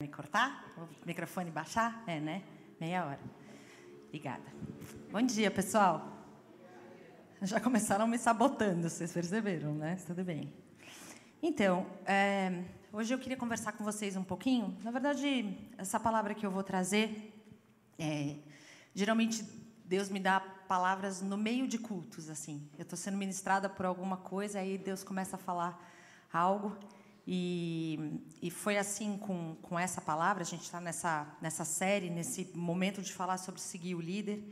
Me cortar? O microfone baixar? É, né? Meia hora. Obrigada. Bom dia, pessoal. Já começaram me sabotando, vocês perceberam, né? Tudo bem. Então, é, hoje eu queria conversar com vocês um pouquinho. Na verdade, essa palavra que eu vou trazer, é, geralmente Deus me dá palavras no meio de cultos, assim. Eu estou sendo ministrada por alguma coisa, aí Deus começa a falar algo. E, e foi assim com, com essa palavra, a gente está nessa, nessa série, nesse momento de falar sobre seguir o líder.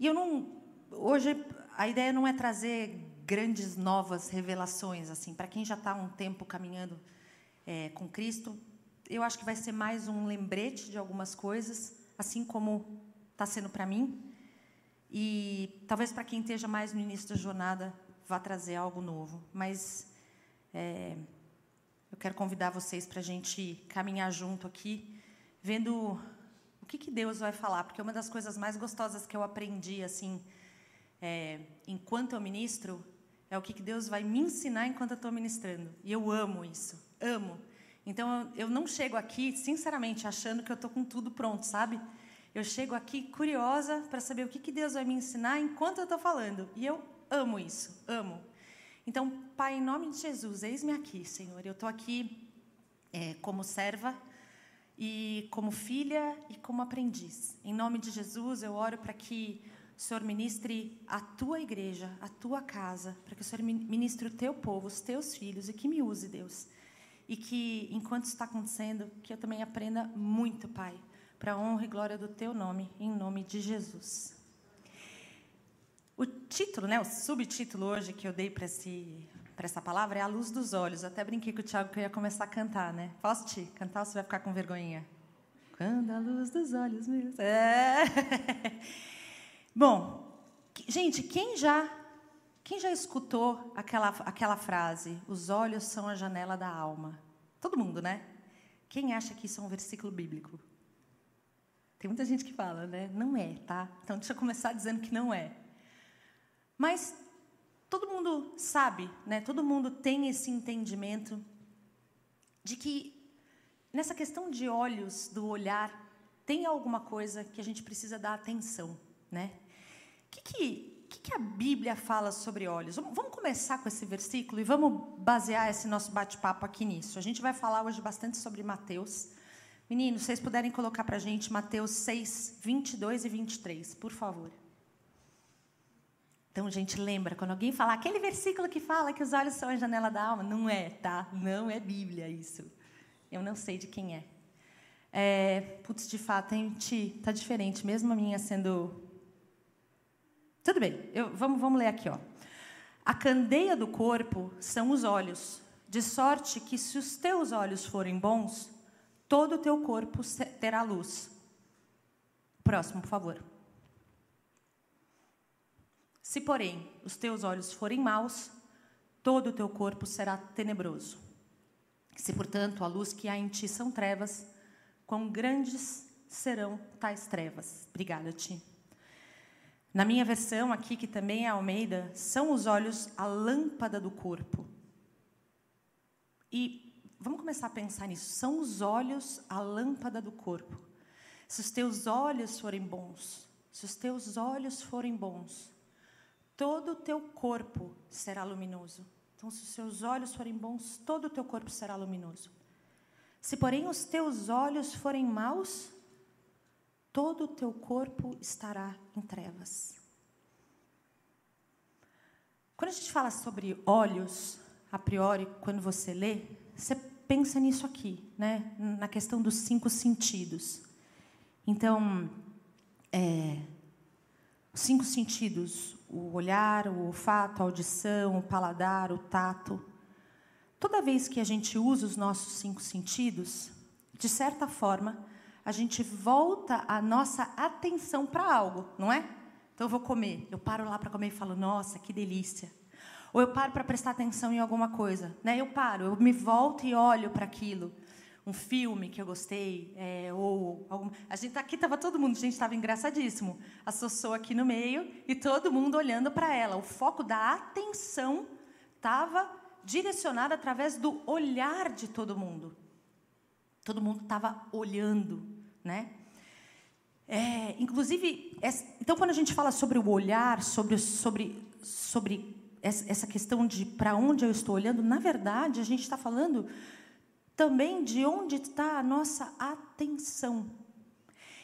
E eu não. Hoje, a ideia não é trazer grandes novas revelações, assim, para quem já está um tempo caminhando é, com Cristo, eu acho que vai ser mais um lembrete de algumas coisas, assim como está sendo para mim. E talvez para quem esteja mais no início da jornada, vá trazer algo novo. Mas. É, eu quero convidar vocês para a gente caminhar junto aqui, vendo o que, que Deus vai falar, porque uma das coisas mais gostosas que eu aprendi assim, é, enquanto eu ministro, é o que, que Deus vai me ensinar enquanto eu estou ministrando. E eu amo isso, amo. Então eu não chego aqui, sinceramente, achando que eu estou com tudo pronto, sabe? Eu chego aqui curiosa para saber o que, que Deus vai me ensinar enquanto eu estou falando. E eu amo isso, amo. Então, Pai, em nome de Jesus, eis-me aqui, Senhor. Eu estou aqui é, como serva e como filha e como aprendiz. Em nome de Jesus, eu oro para que o Senhor ministre a tua igreja, a tua casa, para que o Senhor ministre o teu povo, os teus filhos e que me use, Deus. E que, enquanto está acontecendo, que eu também aprenda muito, Pai, para a honra e glória do teu nome, em nome de Jesus. O título, né, o subtítulo hoje que eu dei para essa palavra é A Luz dos Olhos. Eu até brinquei com o Tiago que eu ia começar a cantar, né? Posso te cantar ou você vai ficar com vergonhinha? Quando a luz dos olhos meus. É. Bom, gente, quem já quem já escutou aquela, aquela frase? Os olhos são a janela da alma. Todo mundo, né? Quem acha que isso é um versículo bíblico? Tem muita gente que fala, né? Não é, tá? Então deixa eu começar dizendo que não é. Mas todo mundo sabe, né? todo mundo tem esse entendimento de que nessa questão de olhos, do olhar, tem alguma coisa que a gente precisa dar atenção. Né? O que, que, que, que a Bíblia fala sobre olhos? Vamos começar com esse versículo e vamos basear esse nosso bate-papo aqui nisso. A gente vai falar hoje bastante sobre Mateus. Meninos, vocês puderem colocar para a gente Mateus 6, 22 e 23, por favor. Então, gente, lembra, quando alguém falar aquele versículo que fala que os olhos são a janela da alma, não é, tá? Não é Bíblia isso. Eu não sei de quem é. é putz, de fato, a gente tá diferente, mesmo a minha sendo. Tudo bem, eu, vamos, vamos ler aqui, ó. A candeia do corpo são os olhos, de sorte que se os teus olhos forem bons, todo o teu corpo terá luz. Próximo, por favor. Se, porém, os teus olhos forem maus, todo o teu corpo será tenebroso. Se, portanto, a luz que há em ti são trevas, quão grandes serão tais trevas. Obrigada, Ti. Na minha versão aqui, que também é Almeida, são os olhos a lâmpada do corpo. E vamos começar a pensar nisso. São os olhos a lâmpada do corpo. Se os teus olhos forem bons, se os teus olhos forem bons, todo o teu corpo será luminoso. Então, se os seus olhos forem bons, todo o teu corpo será luminoso. Se, porém, os teus olhos forem maus, todo o teu corpo estará em trevas. Quando a gente fala sobre olhos, a priori, quando você lê, você pensa nisso aqui, né? na questão dos cinco sentidos. Então, é, os cinco sentidos, o olhar, o olfato, a audição, o paladar, o tato. Toda vez que a gente usa os nossos cinco sentidos, de certa forma, a gente volta a nossa atenção para algo, não é? Então eu vou comer, eu paro lá para comer e falo: "Nossa, que delícia". Ou eu paro para prestar atenção em alguma coisa, né? Eu paro, eu me volto e olho para aquilo um filme que eu gostei, é, ou algum... a gente tá aqui estava todo mundo, a gente estava engraçadíssimo. A Sossô aqui no meio e todo mundo olhando para ela. O foco da atenção estava direcionado através do olhar de todo mundo. Todo mundo estava olhando, né? É, inclusive, então quando a gente fala sobre o olhar, sobre sobre sobre essa questão de para onde eu estou olhando, na verdade a gente está falando também de onde está a nossa atenção.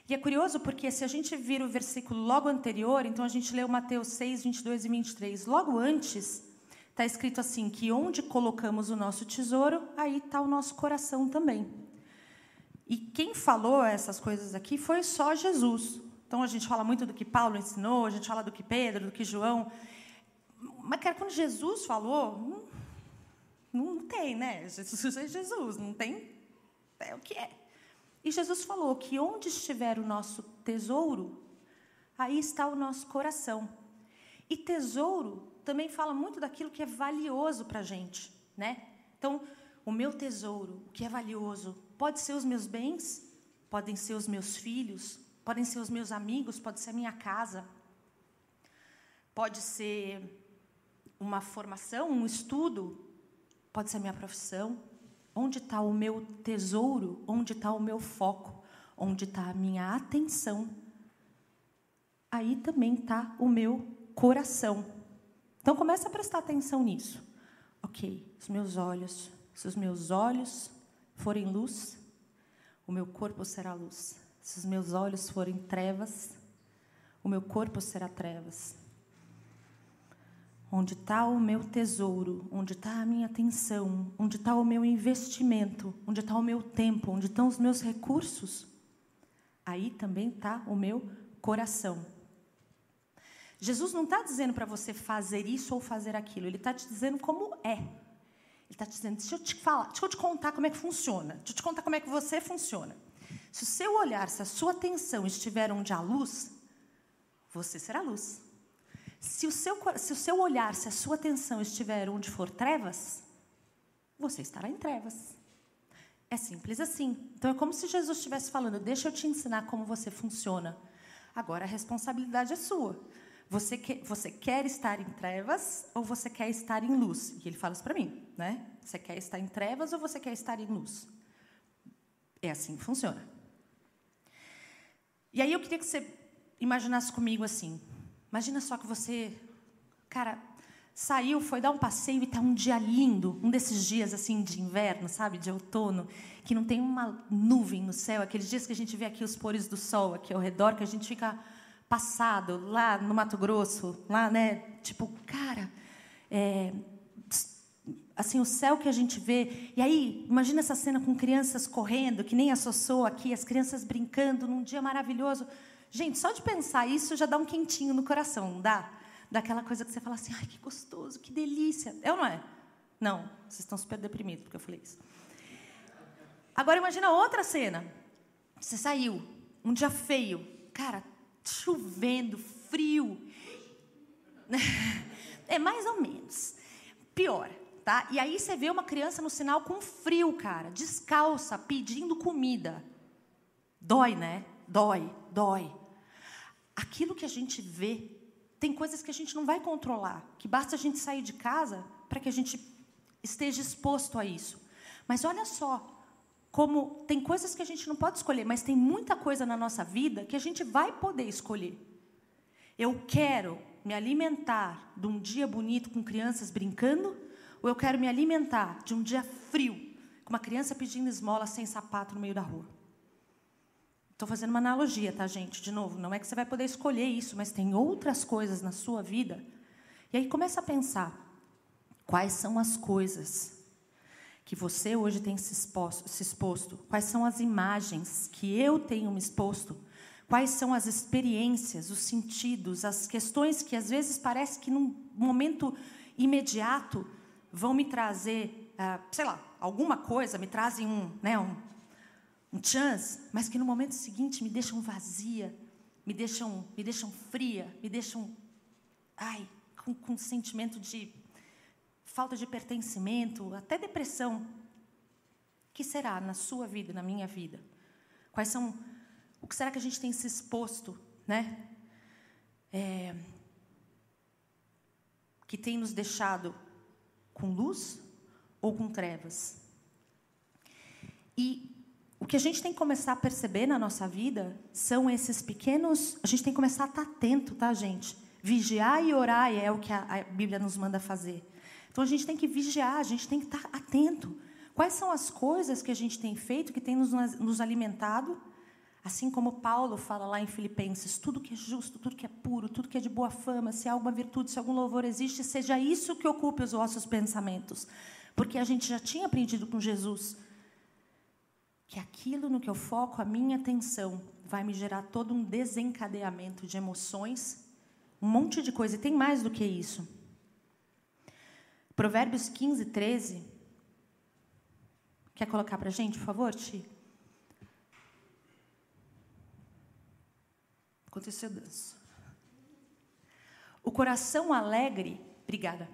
E é curioso porque se a gente vira o versículo logo anterior, então a gente leu Mateus 6, 22 e 23. Logo antes, está escrito assim: que onde colocamos o nosso tesouro, aí está o nosso coração também. E quem falou essas coisas aqui foi só Jesus. Então a gente fala muito do que Paulo ensinou, a gente fala do que Pedro, do que João. Mas, cara, quando Jesus falou, não, tem, né? Jesus é Jesus, não tem. É o que é. E Jesus falou que onde estiver o nosso tesouro, aí está o nosso coração. E tesouro também fala muito daquilo que é valioso para a gente, né? Então, o meu tesouro, o que é valioso, pode ser os meus bens, podem ser os meus filhos, podem ser os meus amigos, pode ser a minha casa, pode ser uma formação, um estudo, pode ser a minha profissão. Onde está o meu tesouro? Onde está o meu foco? Onde está a minha atenção? Aí também está o meu coração. Então começa a prestar atenção nisso. Ok, os meus olhos. Se os meus olhos forem luz, o meu corpo será luz. Se os meus olhos forem trevas, o meu corpo será trevas. Onde está o meu tesouro, onde está a minha atenção, onde está o meu investimento, onde está o meu tempo, onde estão os meus recursos, aí também está o meu coração. Jesus não está dizendo para você fazer isso ou fazer aquilo, ele está te dizendo como é. Ele está te dizendo, deixa eu te falar, deixa eu te contar como é que funciona, deixa eu te contar como é que você funciona. Se o seu olhar, se a sua atenção estiver onde há luz, você será luz. Se o, seu, se o seu olhar, se a sua atenção estiver onde for trevas, você estará em trevas. É simples assim. Então é como se Jesus estivesse falando: deixa eu te ensinar como você funciona. Agora a responsabilidade é sua. Você quer, você quer estar em trevas ou você quer estar em luz? E ele fala isso para mim, né? Você quer estar em trevas ou você quer estar em luz? É assim que funciona. E aí eu queria que você imaginasse comigo assim: Imagina só que você, cara, saiu, foi dar um passeio e tá um dia lindo, um desses dias assim de inverno, sabe, de outono, que não tem uma nuvem no céu, aqueles dias que a gente vê aqui os pores do sol aqui ao redor, que a gente fica passado lá no Mato Grosso, lá, né, tipo, cara, é, assim o céu que a gente vê. E aí, imagina essa cena com crianças correndo, que nem a Sossô aqui, as crianças brincando num dia maravilhoso. Gente, só de pensar isso já dá um quentinho no coração, não dá? Daquela coisa que você fala assim, ai, que gostoso, que delícia. É ou não é? Não, vocês estão super deprimidos porque eu falei isso. Agora imagina outra cena. Você saiu, um dia feio, cara, chovendo, frio. É mais ou menos. Pior, tá? E aí você vê uma criança no sinal com frio, cara, descalça, pedindo comida. Dói, né? Dói, dói aquilo que a gente vê, tem coisas que a gente não vai controlar, que basta a gente sair de casa para que a gente esteja exposto a isso. Mas olha só, como tem coisas que a gente não pode escolher, mas tem muita coisa na nossa vida que a gente vai poder escolher. Eu quero me alimentar de um dia bonito com crianças brincando, ou eu quero me alimentar de um dia frio, com uma criança pedindo esmola sem sapato no meio da rua? Estou fazendo uma analogia, tá, gente? De novo, não é que você vai poder escolher isso, mas tem outras coisas na sua vida. E aí começa a pensar: quais são as coisas que você hoje tem se exposto, se exposto? Quais são as imagens que eu tenho me exposto? Quais são as experiências, os sentidos, as questões que às vezes parece que num momento imediato vão me trazer, uh, sei lá, alguma coisa, me trazem um, né, um, um chance, mas que no momento seguinte me deixam vazia, me deixam, me deixam fria, me deixam, ai, com, com um sentimento de falta de pertencimento, até depressão. O que será na sua vida, na minha vida? Quais são, o que será que a gente tem se exposto, né? É, que tem nos deixado com luz ou com trevas? E o que a gente tem que começar a perceber na nossa vida são esses pequenos. A gente tem que começar a estar atento, tá, gente? Vigiar e orar é o que a, Bíblia nos manda fazer. Então a gente tem que vigiar, a gente tem que estar atento. Quais são as coisas que a gente tem feito que tem nos, nos alimentado? Assim como Paulo fala lá em Filipenses, tudo que é justo, tudo que é puro, tudo que é de boa fama, se há alguma virtude, se algum louvor existe, seja isso que ocupe os vossos pensamentos. Porque a gente já tinha aprendido com Jesus que aquilo no que eu foco a minha atenção vai me gerar todo um desencadeamento de emoções, um monte de coisa. E tem mais do que isso. Provérbios 15, 13. Quer colocar para a gente, por favor, Ti? Aconteceu danço. O coração alegre, obrigada.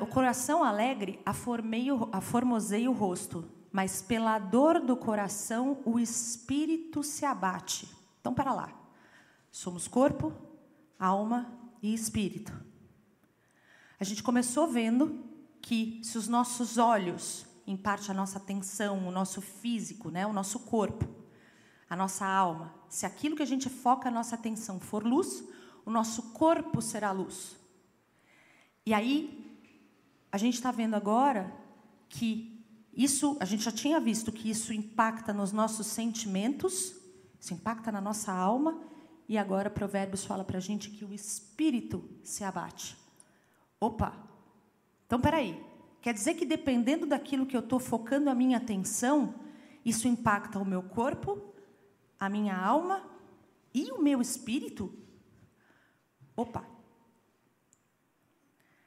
O coração alegre aformoseia o rosto, mas pela dor do coração o espírito se abate. Então, para lá. Somos corpo, alma e espírito. A gente começou vendo que se os nossos olhos, em parte a nossa atenção, o nosso físico, né, o nosso corpo, a nossa alma, se aquilo que a gente foca a nossa atenção for luz, o nosso corpo será luz. E aí, a gente está vendo agora que isso, a gente já tinha visto que isso impacta nos nossos sentimentos, isso impacta na nossa alma, e agora Provérbios fala para a gente que o espírito se abate. Opa! Então, peraí. Quer dizer que dependendo daquilo que eu estou focando a minha atenção, isso impacta o meu corpo, a minha alma e o meu espírito? Opa!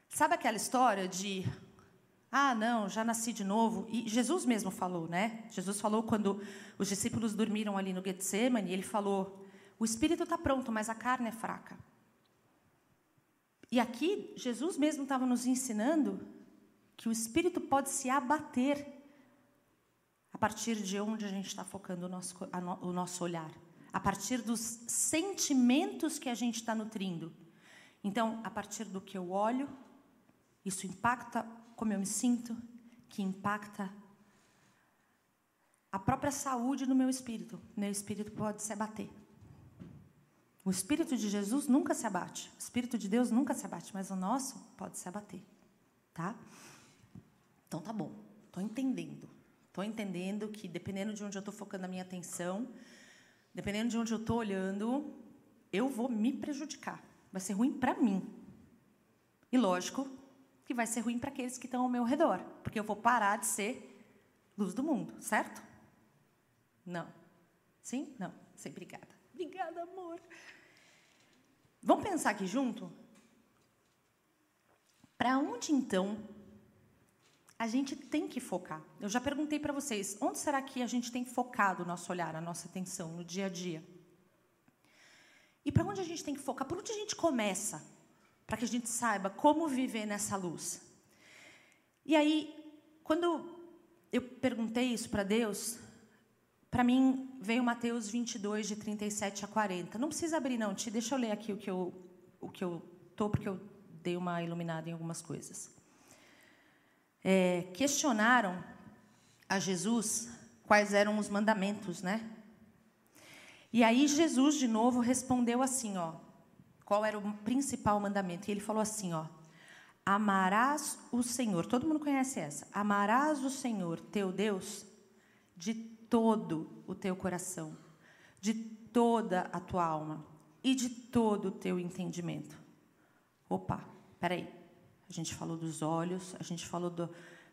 Sabe aquela história de ah, não, já nasci de novo. E Jesus mesmo falou, né? Jesus falou quando os discípulos dormiram ali no Getsemane, ele falou: o espírito está pronto, mas a carne é fraca. E aqui, Jesus mesmo estava nos ensinando que o espírito pode se abater a partir de onde a gente está focando o nosso, o nosso olhar, a partir dos sentimentos que a gente está nutrindo. Então, a partir do que eu olho, isso impacta como eu me sinto, que impacta a própria saúde no meu espírito. Meu espírito pode se abater. O espírito de Jesus nunca se abate. O espírito de Deus nunca se abate, mas o nosso pode se abater, tá? Então tá bom. Estou entendendo. Estou entendendo que dependendo de onde eu estou focando a minha atenção, dependendo de onde eu estou olhando, eu vou me prejudicar. Vai ser ruim para mim. E lógico, que vai ser ruim para aqueles que estão ao meu redor, porque eu vou parar de ser luz do mundo, certo? Não. Sim? Não. Sim, obrigada. Obrigada, amor. Vamos pensar aqui junto? Para onde então a gente tem que focar? Eu já perguntei para vocês, onde será que a gente tem focado o nosso olhar, a nossa atenção no dia a dia? E para onde a gente tem que focar? Por onde a gente começa? Para que a gente saiba como viver nessa luz. E aí, quando eu perguntei isso para Deus, para mim veio Mateus 22, de 37 a 40. Não precisa abrir, não, te deixa eu ler aqui o que eu o que eu tô, porque eu dei uma iluminada em algumas coisas. É, questionaram a Jesus quais eram os mandamentos, né? E aí Jesus de novo respondeu assim, ó: qual era o principal mandamento. E ele falou assim, ó: Amarás o Senhor. Todo mundo conhece essa. Amarás o Senhor, teu Deus, de todo o teu coração, de toda a tua alma e de todo o teu entendimento. Opa, peraí. A gente falou dos olhos, a gente falou do,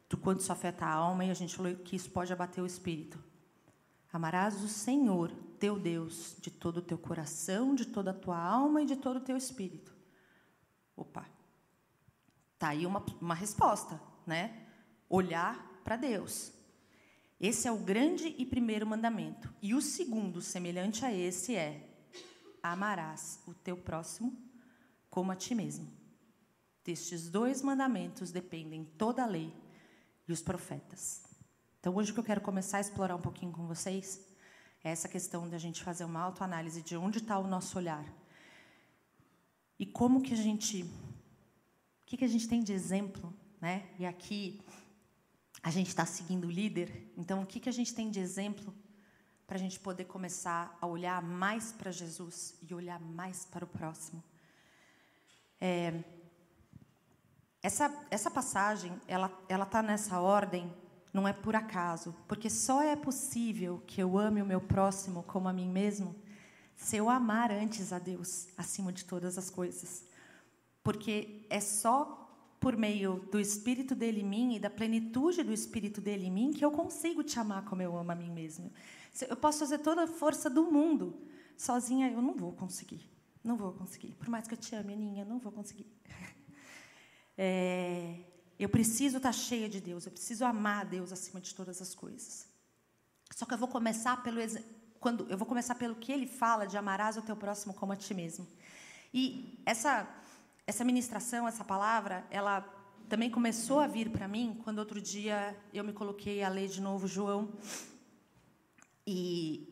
do quanto isso afeta a alma e a gente falou que isso pode abater o espírito. Amarás o Senhor, teu Deus, de todo o teu coração, de toda a tua alma e de todo o teu espírito. Opa, tá aí uma, uma resposta, né? Olhar para Deus. Esse é o grande e primeiro mandamento. E o segundo, semelhante a esse, é: amarás o teu próximo como a ti mesmo. Destes dois mandamentos dependem toda a lei e os profetas. Então, hoje que eu quero começar a explorar um pouquinho com vocês essa questão de a gente fazer uma autoanálise de onde está o nosso olhar. E como que a gente. O que, que a gente tem de exemplo, né? E aqui a gente está seguindo o líder, então o que, que a gente tem de exemplo para a gente poder começar a olhar mais para Jesus e olhar mais para o próximo. É, essa, essa passagem, ela está nessa ordem, não é por acaso, porque só é possível que eu ame o meu próximo como a mim mesmo se eu amar antes a Deus acima de todas as coisas. Porque é só por meio do Espírito dele em mim e da plenitude do Espírito dele em mim que eu consigo te amar como eu amo a mim mesmo. Eu posso fazer toda a força do mundo, sozinha eu não vou conseguir. Não vou conseguir. Por mais que eu te ame, Aninha, não vou conseguir. É, eu preciso estar cheia de Deus, eu preciso amar Deus acima de todas as coisas. Só que eu vou começar pelo quando eu vou começar pelo que ele fala de amarás o teu próximo como a ti mesmo. E essa essa ministração, essa palavra, ela também começou a vir para mim quando outro dia eu me coloquei a ler de novo João. E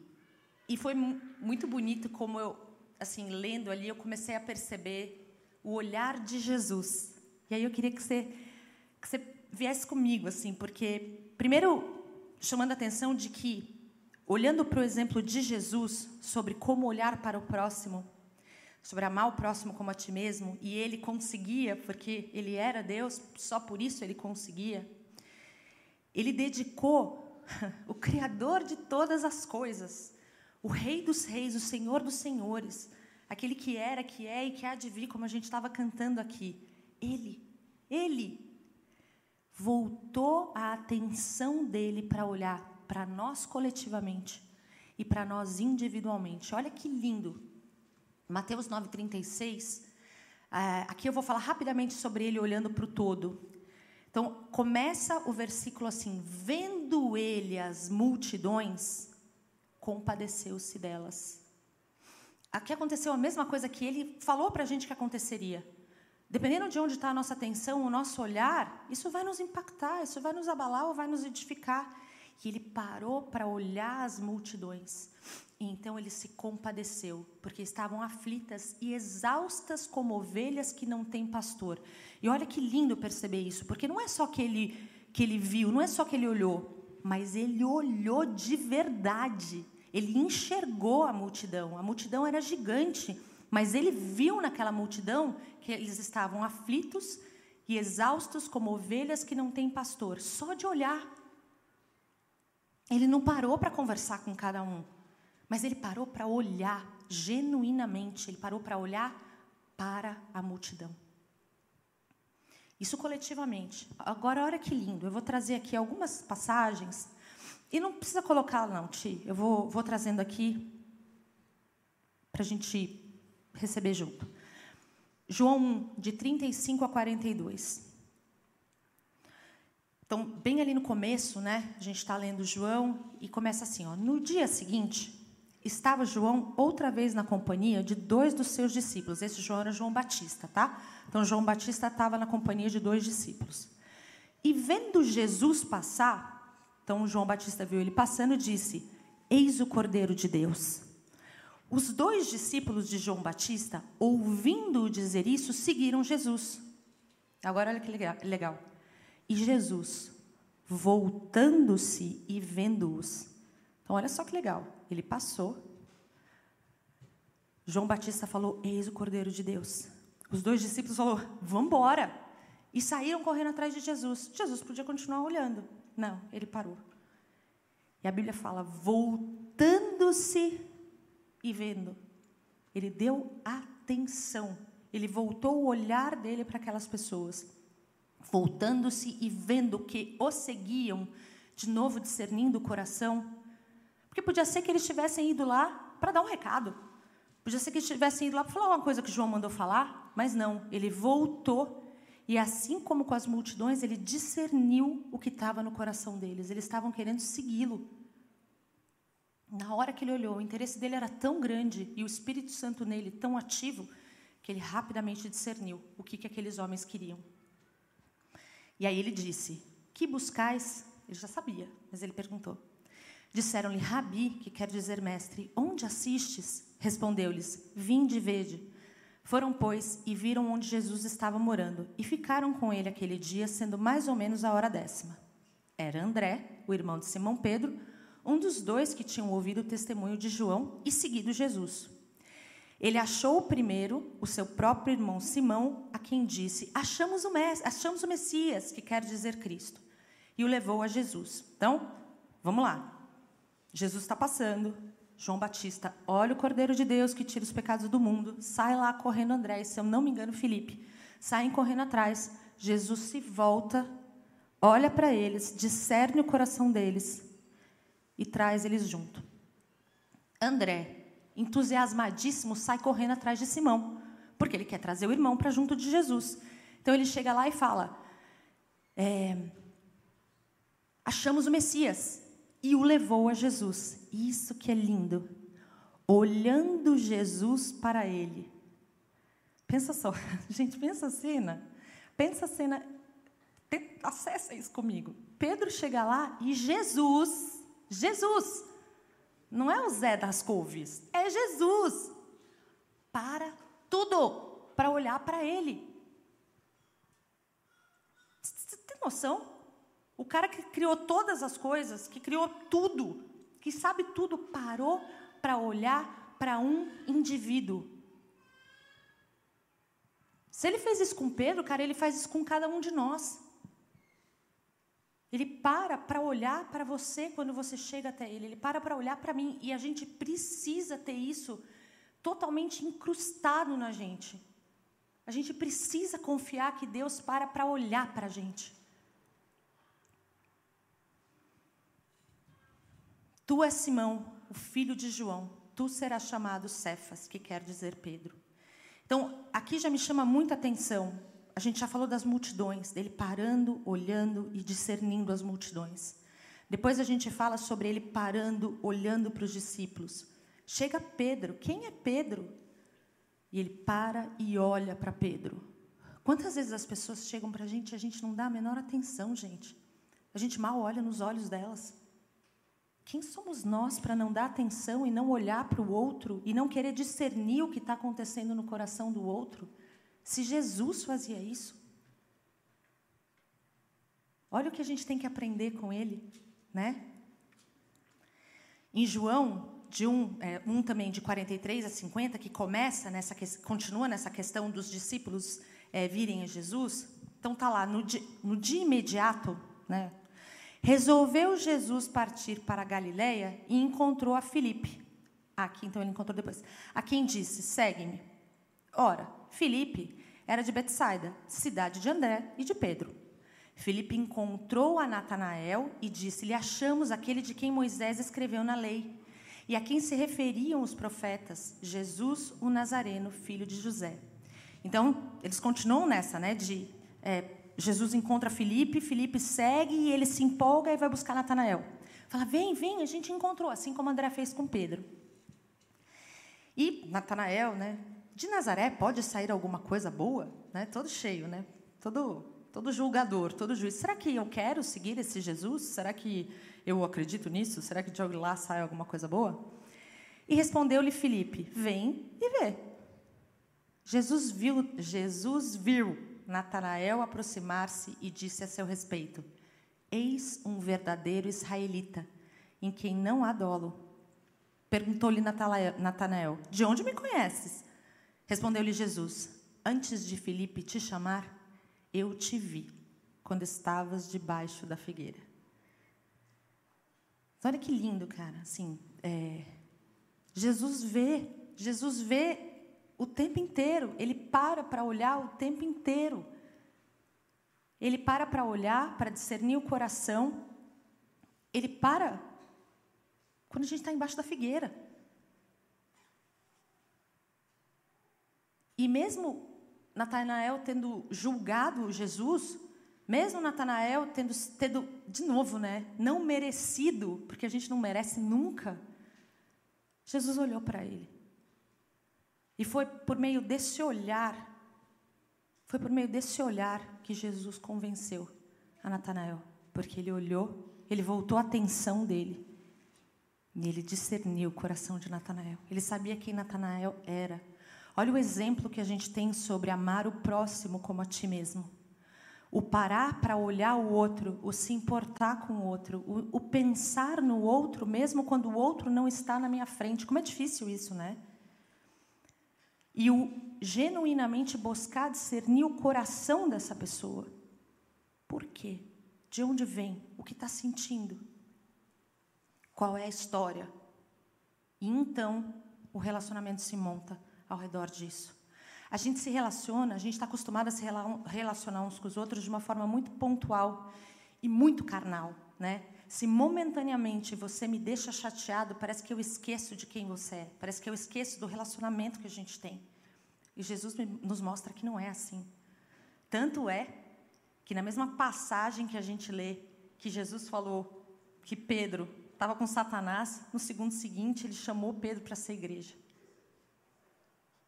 e foi muito bonito como eu assim lendo ali eu comecei a perceber o olhar de Jesus e aí eu queria que você, que você viesse comigo, assim, porque, primeiro, chamando a atenção de que, olhando para o exemplo de Jesus sobre como olhar para o próximo, sobre amar o próximo como a ti mesmo, e ele conseguia, porque ele era Deus, só por isso ele conseguia, ele dedicou o Criador de todas as coisas, o Rei dos Reis, o Senhor dos Senhores, aquele que era, que é e que há de vir, como a gente estava cantando aqui. Ele, ele voltou a atenção dele para olhar para nós coletivamente e para nós individualmente. Olha que lindo. Mateus 9,36. É, aqui eu vou falar rapidamente sobre ele olhando para o todo. Então, começa o versículo assim: Vendo ele as multidões, compadeceu-se delas. Aqui aconteceu a mesma coisa que ele falou para a gente que aconteceria. Dependendo de onde está a nossa atenção, o nosso olhar, isso vai nos impactar, isso vai nos abalar ou vai nos edificar. E ele parou para olhar as multidões. E então ele se compadeceu, porque estavam aflitas e exaustas como ovelhas que não têm pastor. E olha que lindo perceber isso, porque não é só que ele, que ele viu, não é só que ele olhou, mas ele olhou de verdade. Ele enxergou a multidão. A multidão era gigante, mas ele viu naquela multidão que eles estavam aflitos e exaustos como ovelhas que não têm pastor, só de olhar. Ele não parou para conversar com cada um, mas ele parou para olhar genuinamente, ele parou para olhar para a multidão. Isso coletivamente. Agora, olha que lindo. Eu vou trazer aqui algumas passagens. E não precisa colocar, não, Ti. Eu vou, vou trazendo aqui para a gente receber junto. João 1, de 35 a 42. Então, bem ali no começo, né, a gente está lendo João e começa assim: ó, no dia seguinte, estava João outra vez na companhia de dois dos seus discípulos. Esse João era João Batista, tá? Então, João Batista estava na companhia de dois discípulos. E vendo Jesus passar, então João Batista viu ele passando e disse: Eis o Cordeiro de Deus. Os dois discípulos de João Batista, ouvindo-o dizer isso, seguiram Jesus. Agora olha que legal. E Jesus, voltando-se e vendo-os. Então olha só que legal. Ele passou. João Batista falou: Eis o Cordeiro de Deus. Os dois discípulos falaram: Vamos embora. E saíram correndo atrás de Jesus. Jesus podia continuar olhando. Não, ele parou. E a Bíblia fala: voltando-se e vendo. Ele deu atenção. Ele voltou o olhar dele para aquelas pessoas, voltando-se e vendo que o seguiam, de novo discernindo o coração. Porque podia ser que eles tivessem ido lá para dar um recado. Podia ser que eles tivessem ido lá para falar uma coisa que João mandou falar, mas não. Ele voltou e, assim como com as multidões, ele discerniu o que estava no coração deles. Eles estavam querendo segui-lo. Na hora que ele olhou, o interesse dele era tão grande e o Espírito Santo nele tão ativo que ele rapidamente discerniu o que, que aqueles homens queriam. E aí ele disse: Que buscais? Ele já sabia, mas ele perguntou. Disseram-lhe, Rabi, que quer dizer mestre, onde assistes? Respondeu-lhes, Vinde e vede. Foram, pois, e viram onde Jesus estava morando, e ficaram com ele aquele dia, sendo mais ou menos a hora décima. Era André, o irmão de Simão Pedro, um dos dois que tinham ouvido o testemunho de João e seguido Jesus. Ele achou primeiro o seu próprio irmão Simão, a quem disse: Achamos o, achamos o Messias, que quer dizer Cristo, e o levou a Jesus. Então, vamos lá. Jesus está passando. João Batista, olha o Cordeiro de Deus que tira os pecados do mundo. Sai lá correndo André, se eu não me engano, Felipe. Saem correndo atrás. Jesus se volta, olha para eles, discerne o coração deles e traz eles junto. André, entusiasmadíssimo, sai correndo atrás de Simão, porque ele quer trazer o irmão para junto de Jesus. Então ele chega lá e fala: é, Achamos o Messias e o levou a Jesus. Isso que é lindo. Olhando Jesus para ele. Pensa só, gente, pensa a cena. Pensa a cena. Acessa isso comigo. Pedro chega lá e Jesus, Jesus, não é o Zé das couves, é Jesus. Para tudo para olhar para ele. Você tem noção? O cara que criou todas as coisas, que criou tudo, que sabe tudo, parou para olhar para um indivíduo. Se ele fez isso com Pedro, cara, ele faz isso com cada um de nós. Ele para para olhar para você quando você chega até ele. Ele para para olhar para mim. E a gente precisa ter isso totalmente incrustado na gente. A gente precisa confiar que Deus para para olhar para a gente. Tu és Simão, o filho de João, tu serás chamado Cefas, que quer dizer Pedro. Então, aqui já me chama muita atenção. A gente já falou das multidões, dele parando, olhando e discernindo as multidões. Depois a gente fala sobre ele parando, olhando para os discípulos. Chega Pedro. Quem é Pedro? E ele para e olha para Pedro. Quantas vezes as pessoas chegam para a gente e a gente não dá a menor atenção, gente? A gente mal olha nos olhos delas. Quem somos nós para não dar atenção e não olhar para o outro e não querer discernir o que está acontecendo no coração do outro? Se Jesus fazia isso. Olha o que a gente tem que aprender com ele, né? Em João, de um, é, um também de 43 a 50, que começa nessa continua nessa questão dos discípulos é, virem a Jesus. Então tá lá no, no dia imediato, né? Resolveu Jesus partir para a Galiléia e encontrou a Filipe. Aqui, então ele encontrou depois. A quem disse: Segue-me. Ora, Filipe era de Betsaida, cidade de André e de Pedro. Filipe encontrou a Natanael e disse-lhe: Achamos aquele de quem Moisés escreveu na lei e a quem se referiam os profetas, Jesus, o Nazareno, filho de José. Então, eles continuam nessa, né, de é, Jesus encontra Felipe, Felipe segue e ele se empolga e vai buscar Natanael. Fala, vem, vem, a gente encontrou, assim como André fez com Pedro. E Natanael, né? De Nazaré pode sair alguma coisa boa, né? Todo cheio, né? Todo, todo julgador, todo juiz. Será que eu quero seguir esse Jesus? Será que eu acredito nisso? Será que de lá sai alguma coisa boa? E respondeu-lhe Felipe: Vem e vê. Jesus viu, Jesus viu Natanael aproximar-se e disse a seu respeito: Eis um verdadeiro israelita, em quem não há dolo. Perguntou-lhe Natanael: De onde me conheces? Respondeu-lhe Jesus: Antes de Filipe te chamar, eu te vi, quando estavas debaixo da figueira. Olha que lindo, cara. Assim, é, Jesus vê, Jesus vê o tempo inteiro. Ele para para olhar o tempo inteiro. Ele para para olhar, para discernir o coração. Ele para quando a gente está embaixo da figueira. E mesmo Natanael tendo julgado Jesus, mesmo Natanael tendo, tendo, de novo, né, não merecido, porque a gente não merece nunca, Jesus olhou para ele. E foi por meio desse olhar, foi por meio desse olhar que Jesus convenceu a Natanael, porque ele olhou, ele voltou a atenção dele. E ele discerniu o coração de Natanael. Ele sabia quem Natanael era. Olha o exemplo que a gente tem sobre amar o próximo como a ti mesmo. o parar para olhar o outro, o se importar com o outro, o, o, pensar no outro, mesmo quando o outro não está na minha frente. Como é difícil isso, né? E o genuinamente buscar discernir o coração dessa pessoa. Por quê? De onde vem? O que está sentindo? Qual é a história? E então o relacionamento se monta ao redor disso. A gente se relaciona, a gente está acostumado a se relacionar uns com os outros de uma forma muito pontual e muito carnal, né? Se momentaneamente você me deixa chateado, parece que eu esqueço de quem você é, parece que eu esqueço do relacionamento que a gente tem. E Jesus nos mostra que não é assim. Tanto é que na mesma passagem que a gente lê, que Jesus falou que Pedro estava com Satanás, no segundo seguinte ele chamou Pedro para ser igreja.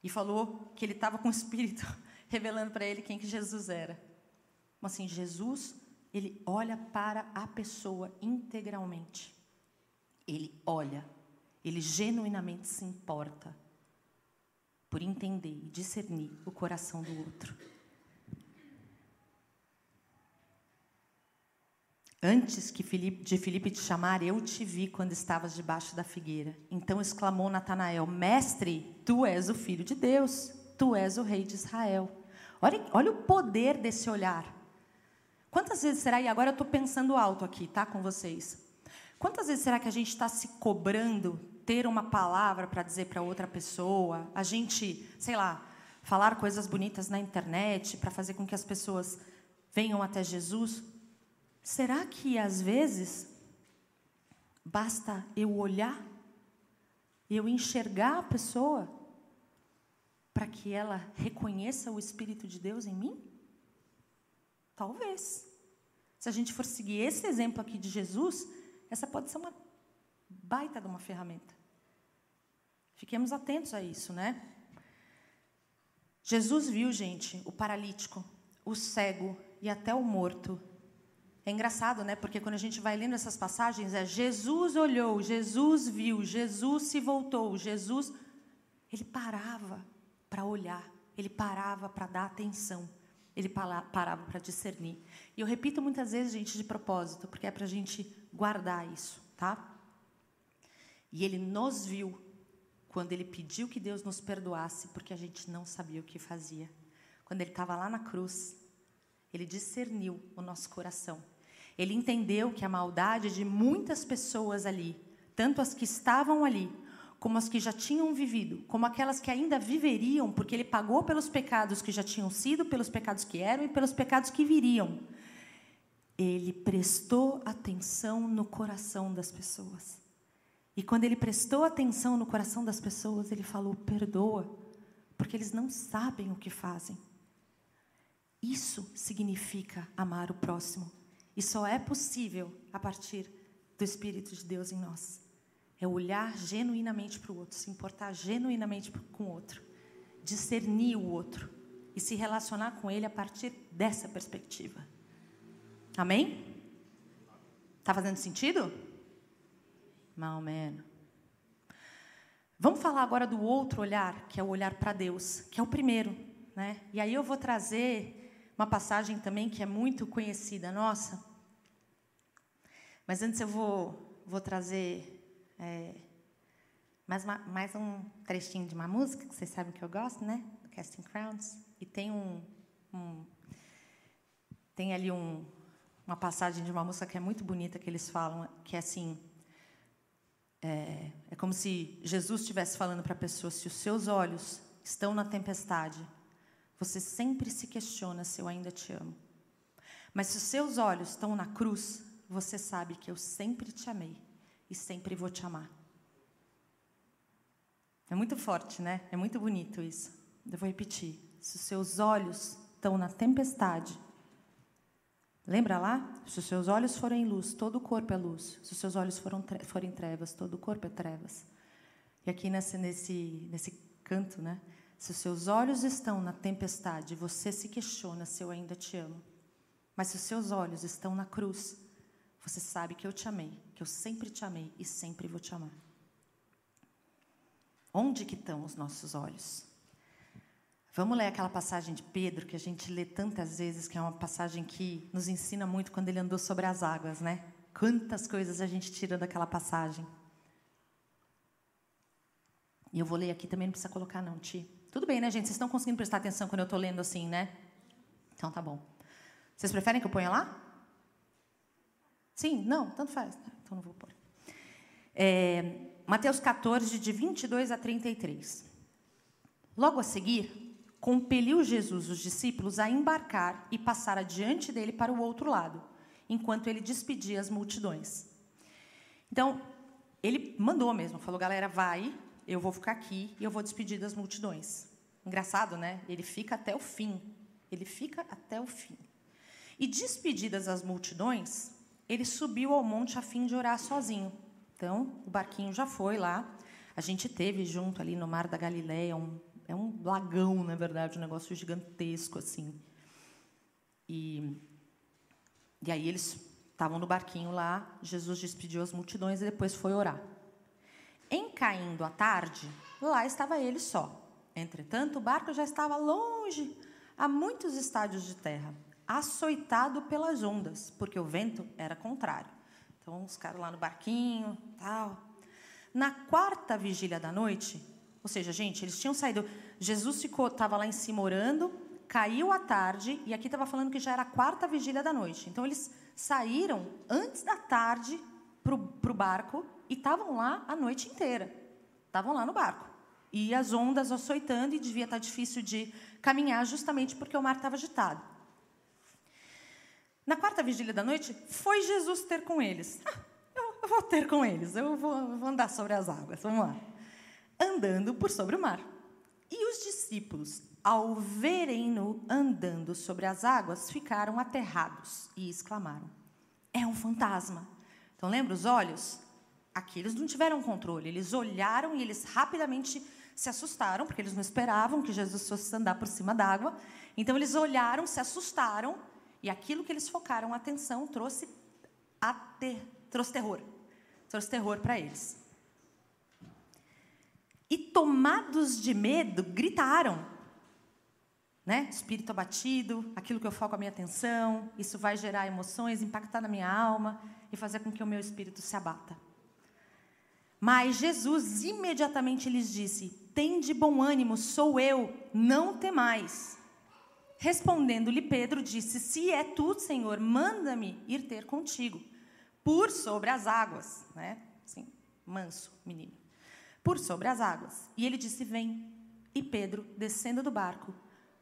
E falou que ele estava com o Espírito revelando para ele quem que Jesus era. Mas assim, Jesus, ele olha para a pessoa integralmente. Ele olha, ele genuinamente se importa por entender e discernir o coração do outro. Antes que Filipe, de Filipe te chamar, eu te vi quando estavas debaixo da figueira. Então exclamou Natanael: Mestre, tu és o filho de Deus, tu és o rei de Israel. Olha, olha o poder desse olhar. Quantas vezes será, e agora eu estou pensando alto aqui, tá, com vocês. Quantas vezes será que a gente está se cobrando ter uma palavra para dizer para outra pessoa? A gente, sei lá, falar coisas bonitas na internet para fazer com que as pessoas venham até Jesus? Será que às vezes basta eu olhar, eu enxergar a pessoa para que ela reconheça o Espírito de Deus em mim? Talvez. Se a gente for seguir esse exemplo aqui de Jesus, essa pode ser uma baita de uma ferramenta. Fiquemos atentos a isso, né? Jesus viu, gente, o paralítico, o cego e até o morto é engraçado, né? Porque quando a gente vai lendo essas passagens, é Jesus olhou, Jesus viu, Jesus se voltou, Jesus. Ele parava para olhar, ele parava para dar atenção, ele parava para discernir. E eu repito muitas vezes, gente, de propósito, porque é para a gente guardar isso, tá? E ele nos viu quando ele pediu que Deus nos perdoasse, porque a gente não sabia o que fazia. Quando ele estava lá na cruz, ele discerniu o nosso coração. Ele entendeu que a maldade de muitas pessoas ali, tanto as que estavam ali, como as que já tinham vivido, como aquelas que ainda viveriam, porque ele pagou pelos pecados que já tinham sido, pelos pecados que eram e pelos pecados que viriam. Ele prestou atenção no coração das pessoas. E quando ele prestou atenção no coração das pessoas, ele falou: perdoa, porque eles não sabem o que fazem. Isso significa amar o próximo. E só é possível a partir do Espírito de Deus em nós. É olhar genuinamente para o outro, se importar genuinamente com o outro, discernir o outro e se relacionar com ele a partir dessa perspectiva. Amém? Tá fazendo sentido? Mal menos. Vamos falar agora do outro olhar, que é o olhar para Deus, que é o primeiro, né? E aí eu vou trazer uma passagem também que é muito conhecida nossa, mas antes eu vou, vou trazer é, mais, uma, mais um trechinho de uma música, que vocês sabem que eu gosto, né? Do Casting Crowns. E tem um, um tem ali um, uma passagem de uma música que é muito bonita que eles falam, que é assim, é, é como se Jesus estivesse falando para a pessoa: se os seus olhos estão na tempestade, você sempre se questiona se eu ainda te amo. Mas se os seus olhos estão na cruz, você sabe que eu sempre te amei e sempre vou te amar. É muito forte, né? É muito bonito isso. Eu vou repetir. Se os seus olhos estão na tempestade, lembra lá? Se os seus olhos forem luz, todo o corpo é luz. Se os seus olhos foram forem trevas, todo o corpo é trevas. E aqui nesse, nesse, nesse canto, né? Se os seus olhos estão na tempestade, você se questiona se eu ainda te amo. Mas se os seus olhos estão na cruz, você sabe que eu te amei, que eu sempre te amei e sempre vou te amar. Onde que estão os nossos olhos? Vamos ler aquela passagem de Pedro que a gente lê tantas vezes, que é uma passagem que nos ensina muito quando ele andou sobre as águas, né? Quantas coisas a gente tira daquela passagem. E eu vou ler aqui também, não precisa colocar, não, Ti. Tudo bem, né, gente? Vocês estão conseguindo prestar atenção quando eu estou lendo assim, né? Então tá bom. Vocês preferem que eu ponha lá? Sim? Não? Tanto faz. Então não vou pôr. É, Mateus 14, de 22 a 33. Logo a seguir, compeliu Jesus os discípulos a embarcar e passar adiante dele para o outro lado, enquanto ele despedia as multidões. Então, ele mandou mesmo, falou: galera, vai, eu vou ficar aqui e eu vou despedir das multidões. Engraçado, né? Ele fica até o fim. Ele fica até o fim. E despedidas as multidões, ele subiu ao monte a fim de orar sozinho. Então, o barquinho já foi lá. A gente teve junto ali no Mar da Galileia um é um lagão, na verdade, um negócio gigantesco assim. E e aí eles estavam no barquinho lá, Jesus despediu as multidões e depois foi orar. Em caindo a tarde, lá estava ele só. Entretanto, o barco já estava longe, a muitos estádios de terra, açoitado pelas ondas, porque o vento era contrário. Então, os caras lá no barquinho, tal. Na quarta vigília da noite, ou seja, gente, eles tinham saído. Jesus estava lá em cima orando, caiu a tarde, e aqui estava falando que já era a quarta vigília da noite. Então, eles saíram antes da tarde para o barco e estavam lá a noite inteira. Estavam lá no barco. E as ondas açoitando, e devia estar difícil de caminhar, justamente porque o mar estava agitado. Na quarta vigília da noite, foi Jesus ter com eles. Ah, eu, vou ter com eles, eu vou, vou andar sobre as águas, vamos lá. Andando por sobre o mar. E os discípulos, ao verem-no andando sobre as águas, ficaram aterrados e exclamaram: É um fantasma. Então, lembra os olhos? Aqui eles não tiveram controle, eles olharam e eles rapidamente se assustaram, porque eles não esperavam que Jesus fosse andar por cima d'água. Então eles olharam, se assustaram, e aquilo que eles focaram a atenção trouxe, ter, trouxe terror. Trouxe terror para eles. E tomados de medo, gritaram. Né? Espírito abatido, aquilo que eu foco a minha atenção, isso vai gerar emoções, impactar na minha alma e fazer com que o meu espírito se abata. Mas Jesus imediatamente lhes disse: Tem de bom ânimo, sou eu, não temais. Respondendo-lhe Pedro, disse: Se é tu, Senhor, manda-me ir ter contigo, por sobre as águas. Né? Sim, manso, menino. Por sobre as águas. E ele disse: Vem. E Pedro, descendo do barco,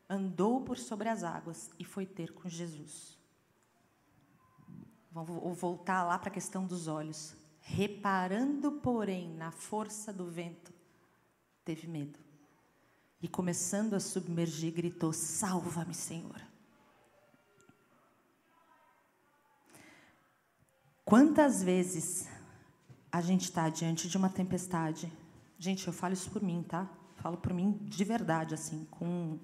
andou por sobre as águas e foi ter com Jesus. Vou voltar lá para a questão dos olhos. Reparando, porém, na força do vento, teve medo. E começando a submergir, gritou: Salva-me, Senhor. Quantas vezes a gente está diante de uma tempestade? Gente, eu falo isso por mim, tá? Falo por mim de verdade, assim, com,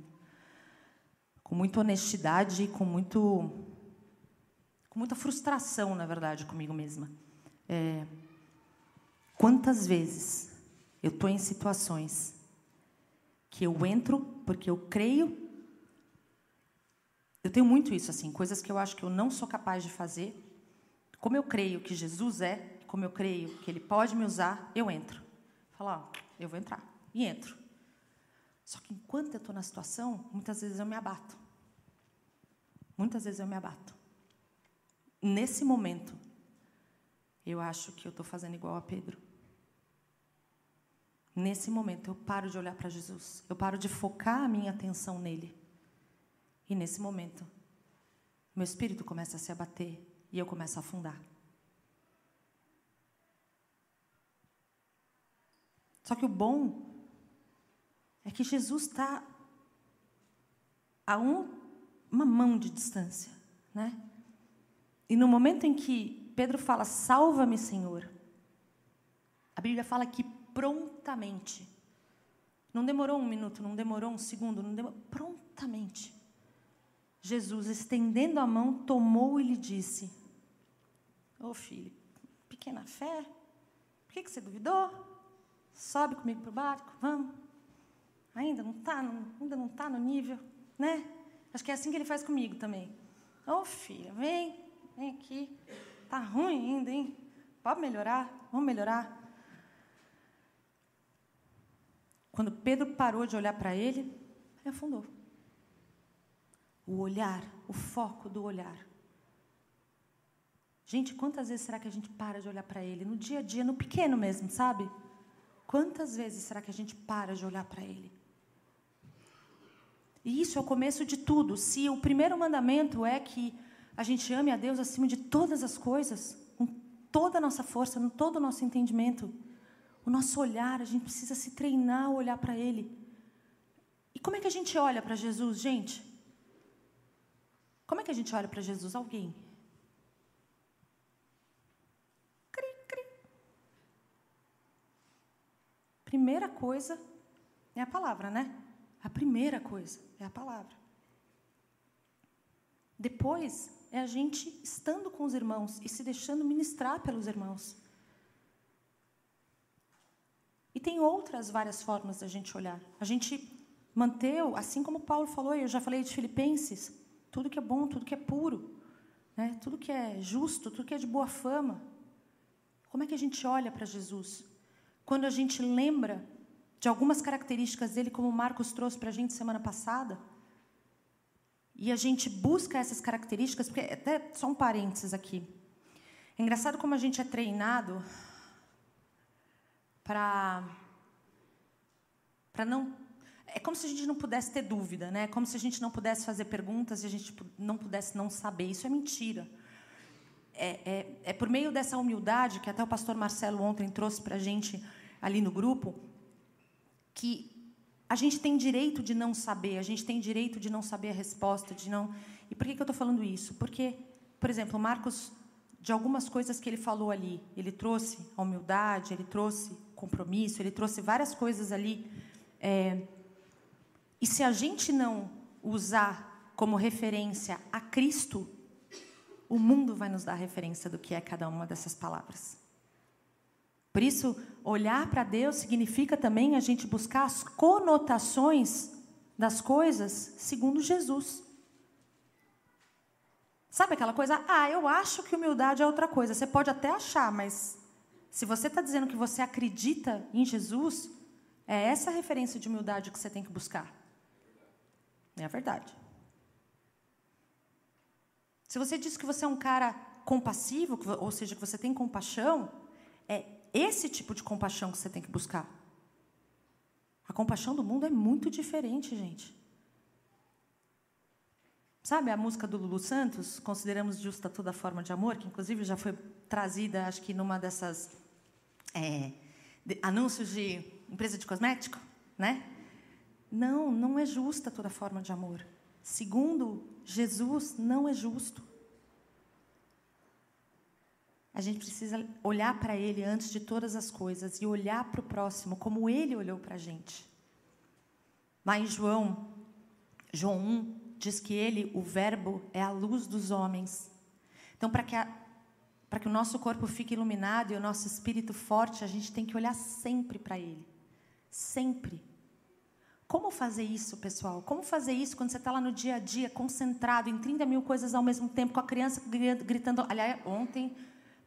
com muita honestidade e com, muito, com muita frustração, na verdade, comigo mesma. É, quantas vezes eu estou em situações que eu entro porque eu creio. Eu tenho muito isso, assim, coisas que eu acho que eu não sou capaz de fazer. Como eu creio que Jesus é, como eu creio que Ele pode me usar, eu entro. Falo, ó, eu vou entrar. E entro. Só que enquanto eu estou na situação, muitas vezes eu me abato. Muitas vezes eu me abato. Nesse momento, eu acho que eu estou fazendo igual a Pedro. Nesse momento, eu paro de olhar para Jesus. Eu paro de focar a minha atenção nele. E nesse momento, meu espírito começa a se abater e eu começo a afundar. Só que o bom é que Jesus está a um, uma mão de distância, né? E no momento em que Pedro fala: Salva-me, Senhor. A Bíblia fala que prontamente. Não demorou um minuto, não demorou um segundo, não demorou. Prontamente. Jesus, estendendo a mão, tomou e lhe disse: Ô oh, filho, pequena fé, por que, que você duvidou? Sobe comigo para o barco, vamos. Ainda não está ainda não tá no nível, né? Acho que é assim que ele faz comigo também. Ô, oh, filha, vem, vem aqui. Tá ruim ainda, hein? Pode melhorar? Vamos melhorar? Quando Pedro parou de olhar para ele, ele afundou. O olhar, o foco do olhar. Gente, quantas vezes será que a gente para de olhar para ele? No dia a dia, no pequeno mesmo, sabe? Quantas vezes será que a gente para de olhar para ele? E isso é o começo de tudo. Se o primeiro mandamento é que a gente ame a Deus acima de todas as coisas, com toda a nossa força, com todo o nosso entendimento, o nosso olhar, a gente precisa se treinar a olhar para Ele. E como é que a gente olha para Jesus, gente? Como é que a gente olha para Jesus? Alguém. Cri, cri. Primeira coisa é a palavra, né? A primeira coisa é a palavra. Depois é a gente estando com os irmãos e se deixando ministrar pelos irmãos. E tem outras várias formas da gente olhar. A gente manteu, assim como Paulo falou, eu já falei de Filipenses, tudo que é bom, tudo que é puro, né? tudo que é justo, tudo que é de boa fama. Como é que a gente olha para Jesus? Quando a gente lembra de algumas características dele, como o Marcos trouxe para a gente semana passada, e a gente busca essas características, porque até só um parênteses aqui. É engraçado como a gente é treinado para para não é como se a gente não pudesse ter dúvida, né? É como se a gente não pudesse fazer perguntas e a gente não pudesse não saber. Isso é mentira. É, é, é por meio dessa humildade que até o pastor Marcelo ontem trouxe para a gente ali no grupo que a gente tem direito de não saber, a gente tem direito de não saber a resposta, de não. E por que, que eu estou falando isso? Porque, por exemplo, Marcos, de algumas coisas que ele falou ali, ele trouxe a humildade, ele trouxe compromisso, ele trouxe várias coisas ali. É, e se a gente não usar como referência a Cristo, o mundo vai nos dar referência do que é cada uma dessas palavras. Por isso, olhar para Deus significa também a gente buscar as conotações das coisas segundo Jesus. Sabe aquela coisa? Ah, eu acho que humildade é outra coisa. Você pode até achar, mas se você está dizendo que você acredita em Jesus, é essa referência de humildade que você tem que buscar. É a verdade. Se você diz que você é um cara compassivo, ou seja, que você tem compaixão, é esse tipo de compaixão que você tem que buscar. A compaixão do mundo é muito diferente, gente. Sabe a música do Lulu Santos, Consideramos Justa Toda Forma de Amor, que inclusive já foi trazida, acho que numa dessas é, anúncios de empresa de cosmético, né? Não, não é justa toda forma de amor. Segundo Jesus, não é justo. A gente precisa olhar para Ele antes de todas as coisas e olhar para o próximo como Ele olhou para a gente. Lá em João, João 1, diz que Ele, o Verbo, é a luz dos homens. Então, para que a, para que o nosso corpo fique iluminado e o nosso espírito forte, a gente tem que olhar sempre para Ele. Sempre. Como fazer isso, pessoal? Como fazer isso quando você está lá no dia a dia, concentrado em 30 mil coisas ao mesmo tempo, com a criança gritando. Aliás, ontem,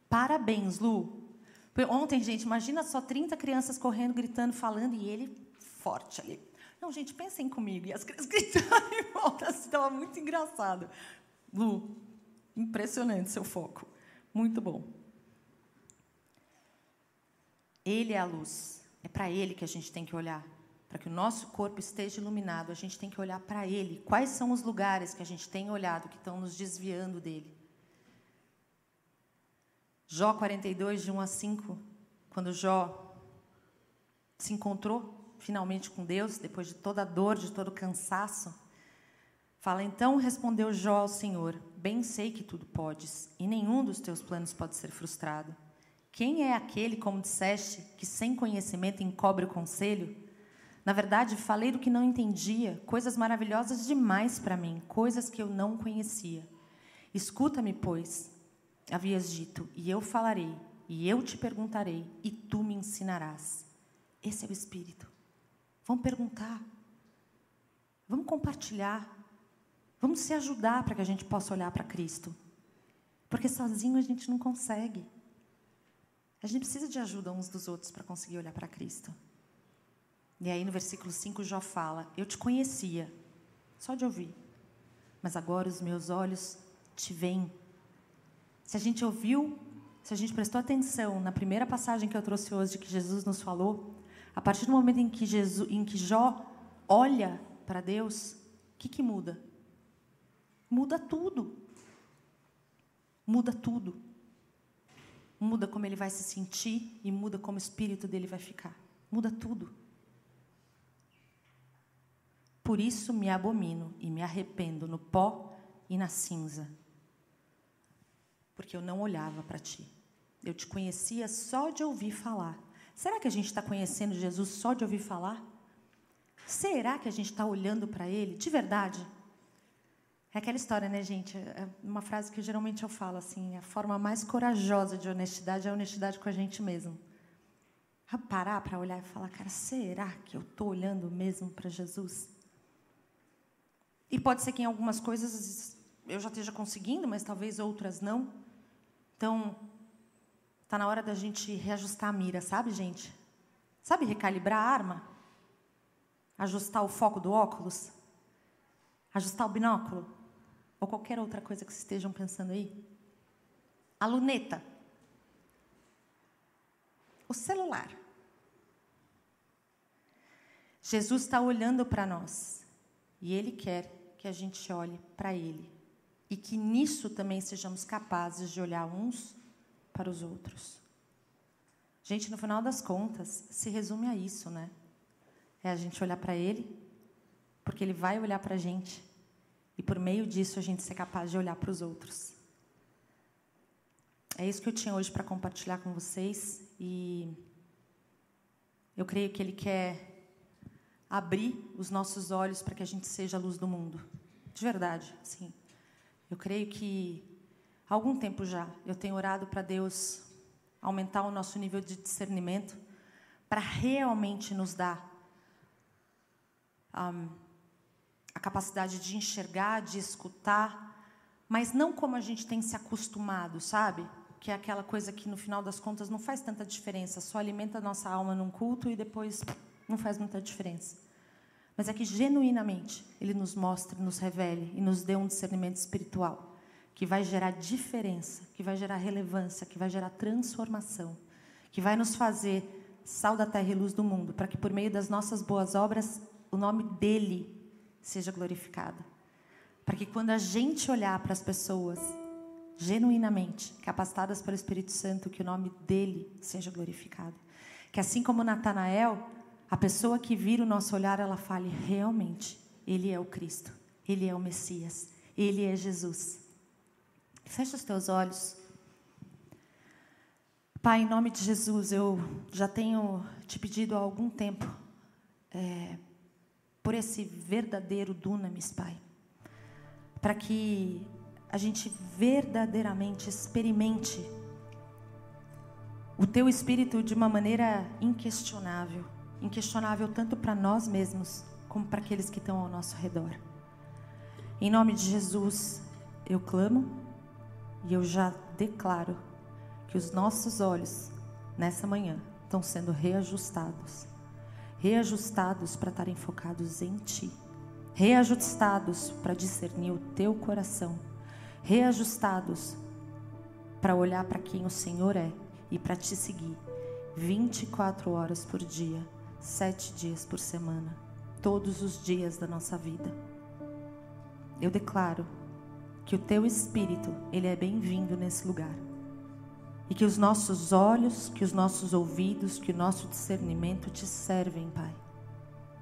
parabéns, Lu. Ontem, gente, imagina só 30 crianças correndo, gritando, falando, e ele forte ali. Não, gente, pensem comigo. E as crianças gritando em volta, estava assim, muito engraçado. Lu, impressionante seu foco. Muito bom. Ele é a luz. É para Ele que a gente tem que olhar. Para que o nosso corpo esteja iluminado, a gente tem que olhar para Ele. Quais são os lugares que a gente tem olhado que estão nos desviando dele? Jó 42, de 1 a 5, quando Jó se encontrou finalmente com Deus, depois de toda a dor, de todo o cansaço, fala: Então respondeu Jó ao Senhor: Bem sei que tudo podes, e nenhum dos teus planos pode ser frustrado. Quem é aquele, como disseste, que sem conhecimento encobre o conselho? Na verdade, falei do que não entendia, coisas maravilhosas demais para mim, coisas que eu não conhecia. Escuta-me, pois, havias dito, e eu falarei, e eu te perguntarei, e tu me ensinarás. Esse é o Espírito. Vamos perguntar, Vamos compartilhar. Vamos se ajudar para que a gente possa olhar para Cristo. Porque sozinho a gente não consegue. A gente precisa de ajuda uns dos outros para conseguir olhar para Cristo. E aí no versículo 5 Jó fala: Eu te conhecia, só de ouvir, mas agora os meus olhos te veem. Se a gente ouviu, se a gente prestou atenção na primeira passagem que eu trouxe hoje, que Jesus nos falou, a partir do momento em que, Jesus, em que Jó olha para Deus, o que, que muda? Muda tudo. Muda tudo. Muda como ele vai se sentir e muda como o espírito dele vai ficar. Muda tudo. Por isso me abomino e me arrependo no pó e na cinza. Porque eu não olhava para ti. Eu te conhecia só de ouvir falar. Será que a gente está conhecendo Jesus só de ouvir falar? Será que a gente está olhando para Ele de verdade? É aquela história, né, gente? É uma frase que geralmente eu falo assim: a forma mais corajosa de honestidade é a honestidade com a gente mesmo. A parar para olhar e falar, cara, será que eu estou olhando mesmo para Jesus? E pode ser que em algumas coisas eu já esteja conseguindo, mas talvez outras não. Então, está na hora da gente reajustar a mira, sabe, gente? Sabe recalibrar a arma? Ajustar o foco do óculos? Ajustar o binóculo? Ou qualquer outra coisa que estejam pensando aí? A luneta. O celular. Jesus está olhando para nós e Ele quer que a gente olhe para Ele e que nisso também sejamos capazes de olhar uns para os outros. Gente, no final das contas, se resume a isso, né? É a gente olhar para Ele, porque Ele vai olhar para a gente e por meio disso a gente ser capaz de olhar para os outros. É isso que eu tinha hoje para compartilhar com vocês e eu creio que Ele quer abrir os nossos olhos para que a gente seja a luz do mundo. De verdade, sim. Eu creio que há algum tempo já eu tenho orado para Deus aumentar o nosso nível de discernimento para realmente nos dar um, a capacidade de enxergar, de escutar, mas não como a gente tem se acostumado, sabe? Que é aquela coisa que no final das contas não faz tanta diferença, só alimenta a nossa alma num culto e depois não faz muita diferença. Mas é que genuinamente Ele nos mostre, nos revele e nos dê um discernimento espiritual que vai gerar diferença, que vai gerar relevância, que vai gerar transformação, que vai nos fazer sal da terra e luz do mundo, para que por meio das nossas boas obras o nome dele seja glorificado. Para que quando a gente olhar para as pessoas genuinamente capacitadas pelo Espírito Santo, que o nome dele seja glorificado. Que assim como Natanael, a pessoa que vira o nosso olhar, ela fale realmente, ele é o Cristo, ele é o Messias, ele é Jesus. Fecha os teus olhos. Pai, em nome de Jesus, eu já tenho te pedido há algum tempo é, por esse verdadeiro dunamis, Pai, para que a gente verdadeiramente experimente o Teu Espírito de uma maneira inquestionável inquestionável tanto para nós mesmos como para aqueles que estão ao nosso redor. Em nome de Jesus, eu clamo e eu já declaro que os nossos olhos nessa manhã estão sendo reajustados reajustados para estarem focados em Ti, reajustados para discernir o Teu coração, reajustados para olhar para quem o Senhor é e para Te seguir 24 horas por dia sete dias por semana, todos os dias da nossa vida. Eu declaro que o teu espírito, ele é bem-vindo nesse lugar. E que os nossos olhos, que os nossos ouvidos, que o nosso discernimento te servem, Pai.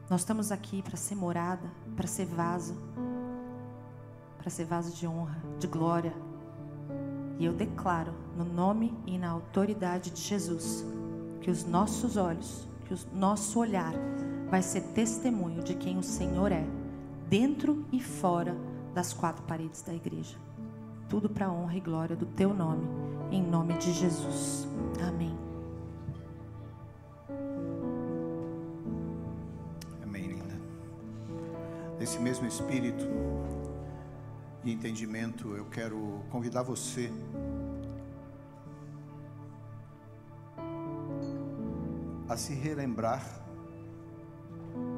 Nós estamos aqui para ser morada, para ser vaso, para ser vaso de honra, de glória. E eu declaro, no nome e na autoridade de Jesus, que os nossos olhos, que o nosso olhar vai ser testemunho de quem o Senhor é, dentro e fora das quatro paredes da igreja. Tudo para honra e glória do teu nome, em nome de Jesus. Amém. Amém, linda. Nesse mesmo espírito e entendimento, eu quero convidar você a se relembrar